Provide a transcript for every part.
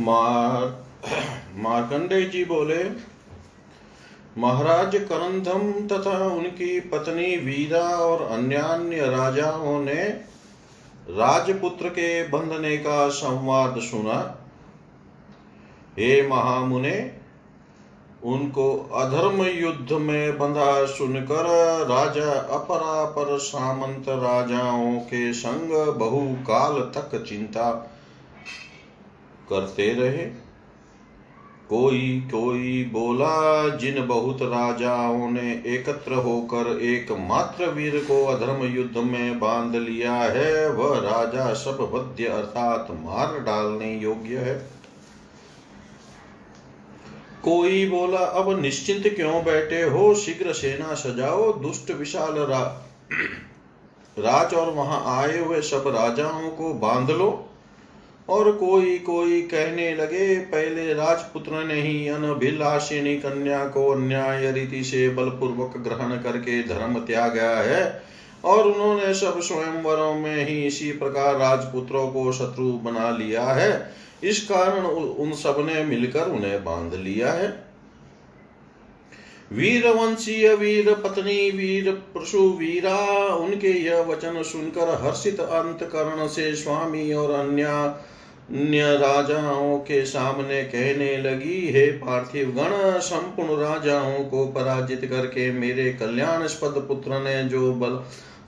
मार, मार्कंडे जी बोले, महाराज करंधम तथा उनकी पत्नी वीरा और अन्य राजाओं ने राजपुत्र के बंधने का संवाद सुना। हे महामुने, उनको अधर्म युद्ध में बंधा सुनकर राजा अपरापर सामंत राजाओं के संग बहु काल तक चिंता करते रहे। कोई कोई बोला, जिन बहुत राजाओं ने एकत्र होकर एक मात्र वीर को अधर्म युद्ध में बाँध लिया है, वह राजा सब वध्य अर्थात मार डालने योग्य है। कोई बोला, अब निश्चिंत क्यों बैठे हो? शीघ्र सेना सजाओ, दुष्ट विशाल रा... राज और वहाँ आए हुए सब राजाओं को बाँध लो। और कोई कोई कहने लगे, पहले राजपुत्र ने ही अनभिलाषिनी कन्या को अन्याय रीति से बलपूर्वक ग्रहण करके धर्म त्यागा है और उन्होंने सब स्वयंवरों में ही इसी प्रकार राजपुत्रों को शत्रु बना लिया है। इस कारण उन सबने मिलकर उन्हें बाँध लिया है। वीर वंशीय वीर, पत्नी वीर, पशु वीरा, उनके यह वचन सुनकर हर्षित अंत करण से स्वामी और अन्य अन्य राजाओं के सामने कहने लगी, हे पार्थिव गण संपूर्ण राजाओं को पराजित करके मेरे कल्याणस्पद पुत्र ने जो बल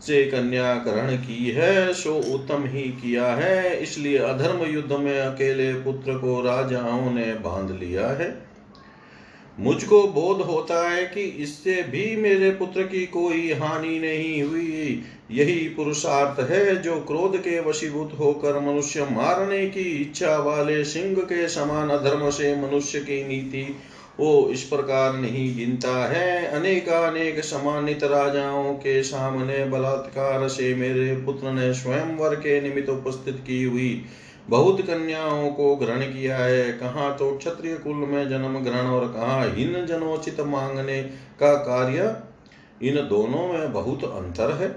से कन्या ग्रहण की है, सो उत्तम ही किया है। इसलिए अधर्म युद्ध में अकेले पुत्र को राजाओं ने बाँध लिया है। मुझको बोध होता है कि इससे भी मेरे पुत्र की कोई हानि नहीं हुई। यही पुरुषार्थ है जो क्रोध के वशीभूत होकर मनुष्य मारने की इच्छा वाले सिंह के समान अधर्म से मनुष्य की नीति वो इस प्रकार नहीं गिनता है। अनेकानेक सम्मानित राजाओं के सामने बलात्कार से मेरे पुत्र ने स्वयं स्वयंवर के निमित्त उपस्थित की हुई। बहुत कन्याओं को ग्रहण किया है। कहाँ तो क्षत्रिय कुल में जन्म ग्रहण और कहाँ हिन जनोचित मांगने का कार्य? इन दोनों में बहुत अंतर है।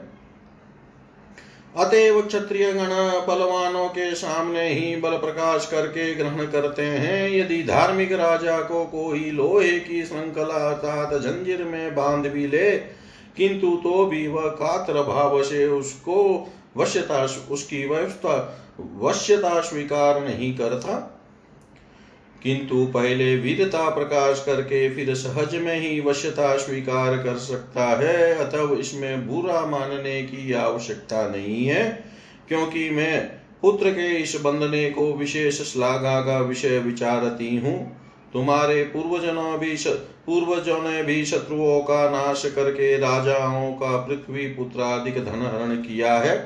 अतएव क्षत्रिय गण बलवानों के सामने ही बल प्रकाश करके ग्रहण करते हैं। यदि धार्मिक राजा को कोई लोहे की श्रृंखला अर्थात जंजीर में बाँध भी ले, किंतु तो भी वह कातर भाव से उसको वश्यता, उसकी व्यवस्था वश्यता स्वीकार नहीं करता। किंतु पहले विधता प्रकाश करके फिर सहज में ही वश्यता स्वीकार कर सकता है अतः इसमें बुरा मानने की आवश्यकता नहीं है, क्योंकि मैं पुत्र के इस बंधने को विशेष श्लाघा का विषय विचारती हूँ। तुम्हारे पूर्वजनों भी पूर्वजों ने भी शत्रुओं का नाश करके राजाओं का पृथ्वी पुत्र अधिक धन हरण किया है।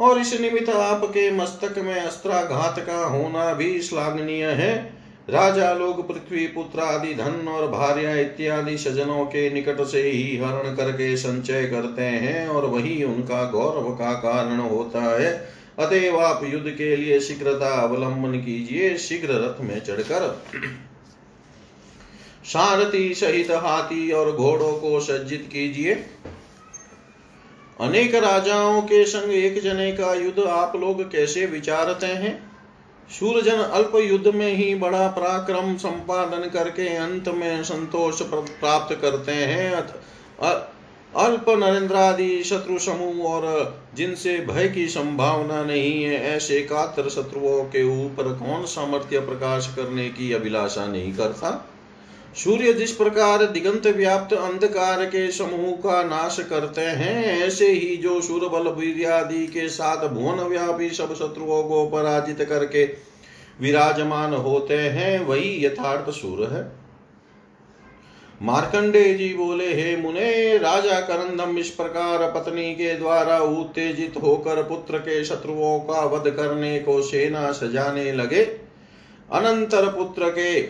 और इस निमित्त आपके मस्तक में अस्त्राघात का होना भी श्लाघनीय है। राजा लोग, पृथ्वी पुत्र आदि, धन और भार्या इत्यादि सजनों के निकट से ही हरण करके संचय करते हैं और वही उनका गौरव का कारण होता है। अतएव आप युद्ध के लिए शीघ्रता अवलंबन कीजिए, शीघ्र रथ में चढ़कर। सारथी सहित हाथी और घोड़ों को सज्जित कीजिए। अनेक राजाओं के संग एक जने का युद्ध आप लोग कैसे विचारते हैं? सूरजन अल्प युद्ध में ही बड़ा पराक्रम संपादन करके अंत में संतोष प्राप्त करते हैं। अल्प नरेंद्रादि शत्रु समूह और जिनसे भय की संभावना नहीं है, ऐसे कातर शत्रुओं के ऊपर कौन सामर्थ्य प्रकाश करने की अभिलाषा नहीं करता? सूर्य जिस प्रकार दिगंत व्याप्त अंधकार के समूह का नाश करते हैं, ऐसे ही जो सूर्य बल वीर्यादि के साथ भुवन व्यापी सब शत्रुओं को पराजित करके विराजमान होते हैं, वही यथार्थ सूर्य है। मार्कंडे जी बोले, हे मुने, राजा करंदम इस प्रकार पत्नी के द्वारा उत्तेजित होकर पुत्र के शत्रुओं का वध करने को सेना सजाने लगे। अनंतर पुत्र के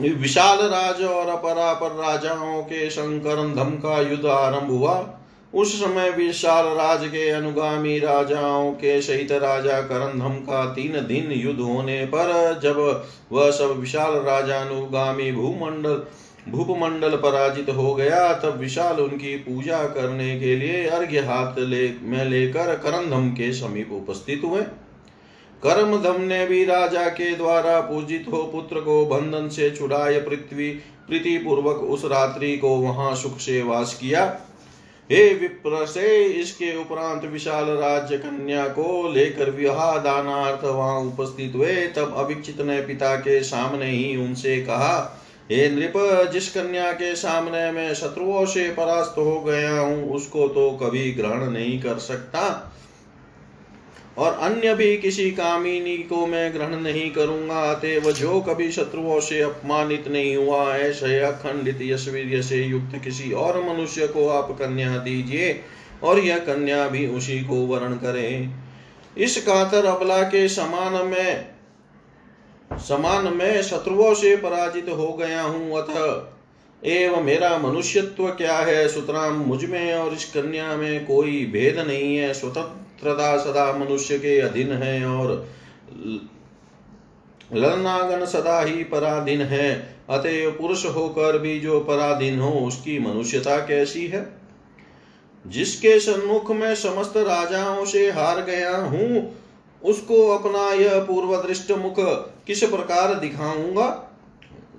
विशाल राज और अपरापर राजाओं के शंकर धम का युद्ध आरंभ हुआ। उस समय विशाल राज के अनुगामी राजाओं के सहित राजा करंधम का तीन दिन युद्ध होने पर जब वह सब विशाल राजानुगामी भूमंडल, भूपमंडल पराजित हो गया, तब विशाल उनकी पूजा करने के लिए अर्घ्य हाथ ले, में लेकर करंधम के समीप उपस्थित हुए। कर्मधम ने भी राजा के द्वारा पूजित हो पुत्र को बंधन से छुड़ाए पृथ्वी प्रीति पूर्वक उस रात्रि को वहाँ सुख से वास किया। हे विप्र, से इसके उपरांत विशाल राज्य कन्या को लेकर विवाह दानार्थ वहाँ उपस्थित हुए। तब अभिक्षित ने पिता के सामने ही उनसे कहा, हे नृप, जिस कन्या के सामने मैं शत्रुओं से परास्त हो गया हूँ, उसको तो कभी ग्रहण नहीं कर सकता। और अन्य भी किसी कामिनी को मैं ग्रहण नहीं करूँगा अतएव जो कभी शत्रुओं से अपमानित नहीं हुआ, ऐसे अखंडित यशवीर से युक्त किसी और मनुष्य को आप कन्या दीजिए और यह कन्या भी उसी को वर्ण करे। इस कातर अबला के समान में समान में शत्रुओं से पराजित हो गया हूँ, अतः एवं मेरा मनुष्यत्व क्या है? सुतराम, मुझमें और इस कन्या में कोई भेद नहीं है स्वतंत्र त्रदा सदा मनुष्य के अधीन है और ललनागन सदा ही पराधीन है। अतएव पुरुष होकर भी जो पराधीन हो, उसकी मनुष्यता कैसी है? जिसके सन्मुख में समस्त राजाओं से हार गया हूँ, उसको अपना यह पूर्व दृष्ट मुख किस प्रकार दिखाऊँगा?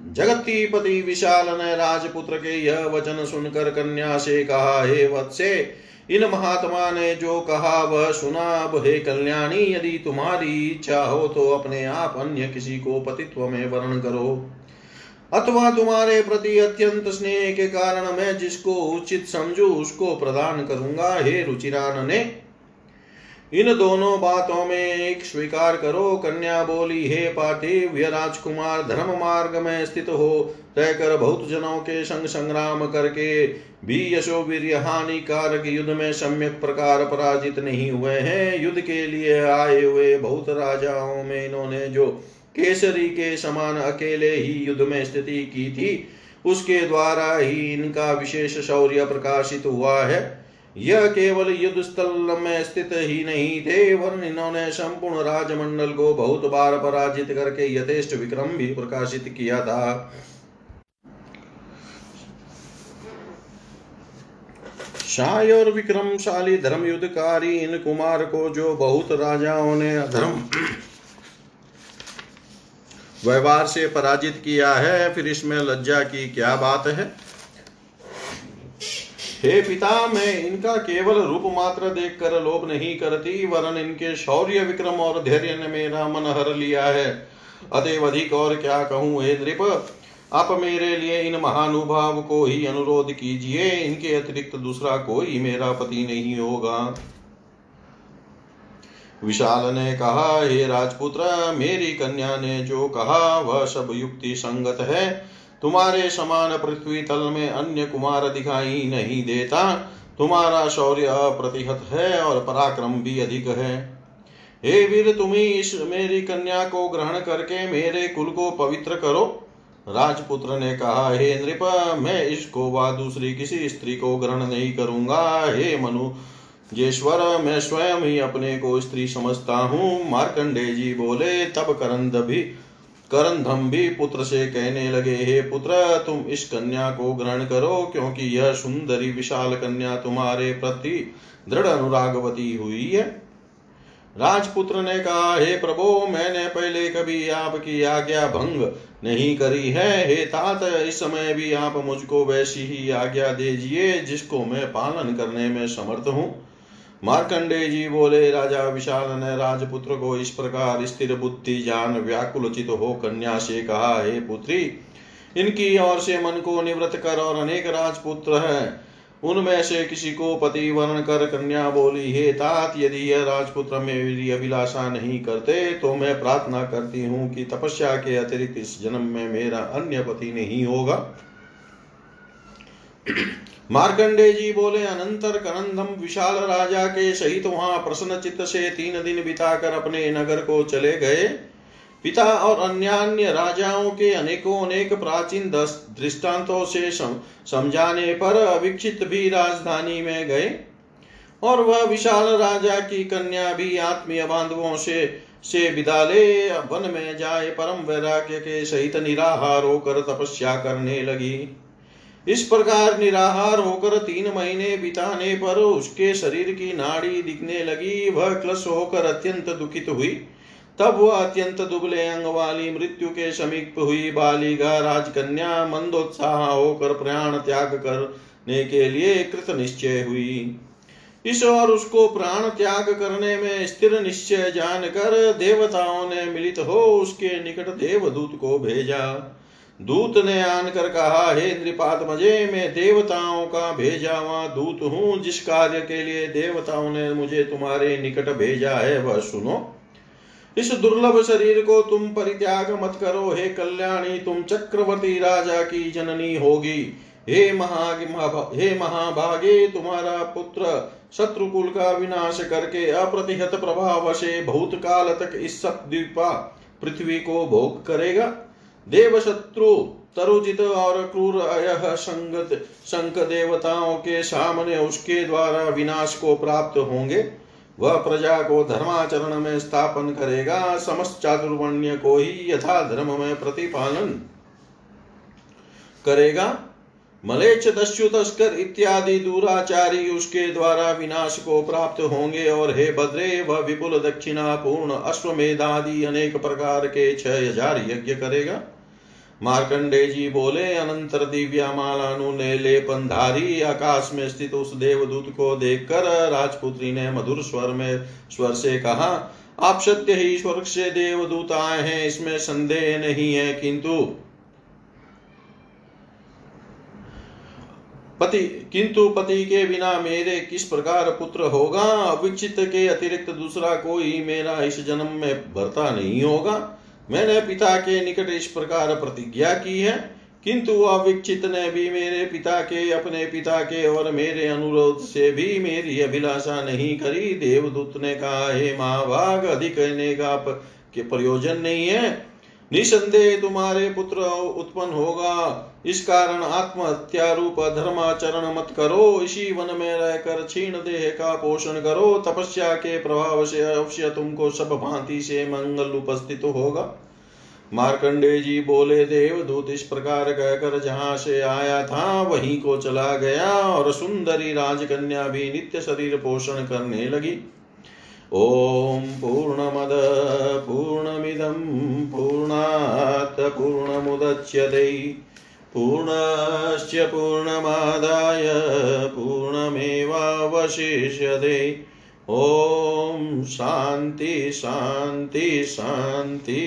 जगतीपति विशाल ने राजपुत्र के यह वचन सुनकर कन्या से कहा, हे वत्से, इन महात्मा ने जो कहा, वह सुना। अब हे कल्याणी, यदि तुम्हारी इच्छा हो तो अपने आप अन्य किसी को पतित्व में वर्ण करो। अथवा तुम्हारे प्रति अत्यंत स्नेह के कारण मैं जिसको उचित समझू, उसको प्रदान करूँगा। हे रुचिरान ने इन दोनों बातों में एक स्वीकार करो, कन्या बोली, हे पार्थिव राजकुमार धर्म मार्ग में स्थित हो। तय कर बहुत जनों के संग संग्राम करके भी यशो वीर हानिकारक युद्ध में सम्यक प्रकार पराजित नहीं हुए हैं। युद्ध के लिए आए हुए बहुत राजाओं में इन्होंने जो केसरी के समान अकेले ही युद्ध में स्थिति की थी, उसके द्वारा ही इनका विशेष शौर्य प्रकाशित हुआ है। यह केवल युद्ध स्थल में स्थित ही नहीं थे, वरन इन्होंने संपूर्ण राजमंडल को बहुत बार पराजित करके यथेष्ट विक्रम भी प्रकाशित किया था। शाय और विक्रमशाली धर्म युद्धकारी इन कुमार को जो बहुत राजाओं ने धर्म व्यवहार से पराजित किया है, फिर इसमें लज्जा की क्या बात है? हे पिता, मैं इनका केवल रूप मात्र देख कर लोभ नहीं करती, वरन इनके शौर्य विक्रम और धैर्य ने मेरा मन हर लिया है। अतएव अधिक और क्या कहूँ, हे नृप? आप मेरे लिए इन महानुभाव को ही अनुरोध कीजिए, इनके अतिरिक्त दूसरा कोई मेरा पति नहीं होगा। विशाल ने कहा, हे राजपुत्र, मेरी कन्या ने जो कहा, वह सब युक्ति संगत है। तुम्हारे समान पृथ्वी तल में अन्य कुमार दिखाई नहीं देता। तुम्हारा शौर्य अप्रतिहत है और पराक्रम भी अधिक है। हे वीर तुम्ही इस मेरी कन्या को ग्रहण करके मेरे कुल को पवित्र करो। राजपुत्र ने कहा, हे नृप, मैं इसको व दूसरी किसी स्त्री को ग्रहण नहीं करूँगा। हे मनु, जेश्वर, मैं स्वयं ही अपने को स्त्री समझता हूँ। मार्कंडे जी बोले, तब करंद भी करंधम भी पुत्र से कहने लगे, हे पुत्र, तुम इस कन्या को ग्रहण करो, क्योंकि यह सुंदरी विशाल कन्या तुम्हारे प्रति दृढ़ अनुरागवती हुई है। राजपुत्र ने कहा, हे प्रभु, मैंने पहले कभी आपकी आज्ञा भंग नहीं करी है। हे तात, इस समय भी आप मुझको वैसी ही आज्ञा दीजिए, जिसको मैं पालन करने में समर्थ हूँ। मार्कंडे जी बोले, राजा विशाल ने राजपुत्र को इस प्रकार स्थिर बुद्धि जान व्याकुलचित हो कन्या से कहा, हे पुत्री, इनकी ओर से मन को निवृत्त कर और अनेक राजपुत्र हैं। उनमें से किसी को पति वर्ण कर कन्या बोली, हे तात, यदि यह राजपुत्र मेरी अभिलाषा नहीं करते तो मैं प्रार्थना करती हूँ कि तपस्या के अतिरिक्त इस जन्म में मेरा अन्य पति नहीं होगा। मार्कंडे जी बोले, अनंतर कनंदम विशाल राजा के सहित वहाँ प्रसन्न चित्त से तीन दिन बिताकर अपने नगर को चले गए। पिता और अन्य राजाओं के अनेकों अनेक प्राचीन दृष्टांतों से समझाने पर अभिक्षित भी राजधानी में गए। और वह विशाल राजा की कन्या भी आत्मीय बांधवों से से विदा ले वन में जाए, परम वैराग्य के सहित निराहार होकर तपस्या करने लगी। इस प्रकार निराहार होकर तीन महीने बिताने पर उसके शरीर की नाड़ी दिखने लगी। वह क्लश होकर अत्यंत दुखित हुई। तब वह अत्यंत दुबले अंग वाली मृत्यु के समीप हुई। बालिका राजकन्या मंदोत्साह होकर प्राण त्याग करने के लिए कृत निश्चय हुई। इस और उसको प्राण त्याग करने में स्थिर निश्चय जानकर देवताओं ने मिलित हो उसके निकट देवदूत को भेजा। दूत ने आनकर कहा, हे नृपात मज़े, मैं देवताओं का भेजा हुआ दूत हूँ, जिस कार्य के लिए देवताओं ने मुझे तुम्हारे निकट भेजा है, वह सुनो। इस दुर्लभ शरीर को तुम परित्याग मत करो। हे कल्याणी, तुम चक्रवर्ती राजा की जननी होगी। हे महा, हे महाभागे, तुम्हारा पुत्र शत्रुकुल का विनाश करके अप्रतिहत प्रभाव से बहुत काल तक इस द्वीपा पृथ्वी को भोग करेगा। देव शत्रु तरुजित और क्रूर अयह संगत शंक देवताओं के सामने उसके द्वारा विनाश को प्राप्त होंगे। वह प्रजा को धर्माचरण में स्थापन करेगा, समस्त चातुर्वण्य को ही यथा धर्म में प्रतिपालन करेगा। मलेच्छ, दस्यु, तस्कर इत्यादि दूराचारी उसके द्वारा विनाश को प्राप्त होंगे और हे भद्रे वह विपुल दक्षिणा पूर्ण अश्वमेधादि अनेक प्रकार के छह हज़ार यज्ञ करेगा। मार्कंडे जी बोले, अनंतर दिव्या मालानु ने लेपनधारी आकाश में स्थित उस देवदूत को देखकर राजपुत्री ने मधुर स्वर में, स्वर से कहा, आप सत्य ही स्वर्ग से देवदूत आए हैं, इसमें संदेह नहीं है, किंतु पति किंतु पति के बिना मेरे किस प्रकार पुत्र होगा? अविक्षित के अतिरिक्त दूसरा कोई मेरा इस जन्म में भरता नहीं होगा। मैंने पिता के निकट इस प्रकार प्रतिज्ञा की है, किंतु अविक्षित ने भी मेरे पिता के, अपने पिता के और मेरे अनुरोध से भी मेरी अभिलाषा नहीं करी। देवदूत ने कहा, हे महाभाग अधिक कहने का प्रयोजन नहीं है। निसंदेह तुम्हारे पुत्र उत्पन्न होगा। इस कारण आत्महत्या रूप धर्माचरण मत करो। इसी वन में रहकर क्षीण देह का पोषण करो। तपस्या के प्रभाव से अवश्य तुमको सब भांति से मंगल उपस्थित होगा। मार्कंडे जी बोले देव दूत इस प्रकार कहकर जहाँ से आया था, वहीं को चला गया और सुंदरी राजकन्या भी नित्य शरीर पोषण करने लगी। ॐ पूर्णमद पूर्णमिदं पूर्णात् पूर्णमुदच्यते पूर्णश्च पूर्णमादाय पूर्णमेवावशिष्यते। ॐ शान्ति शान्ति शान्ति।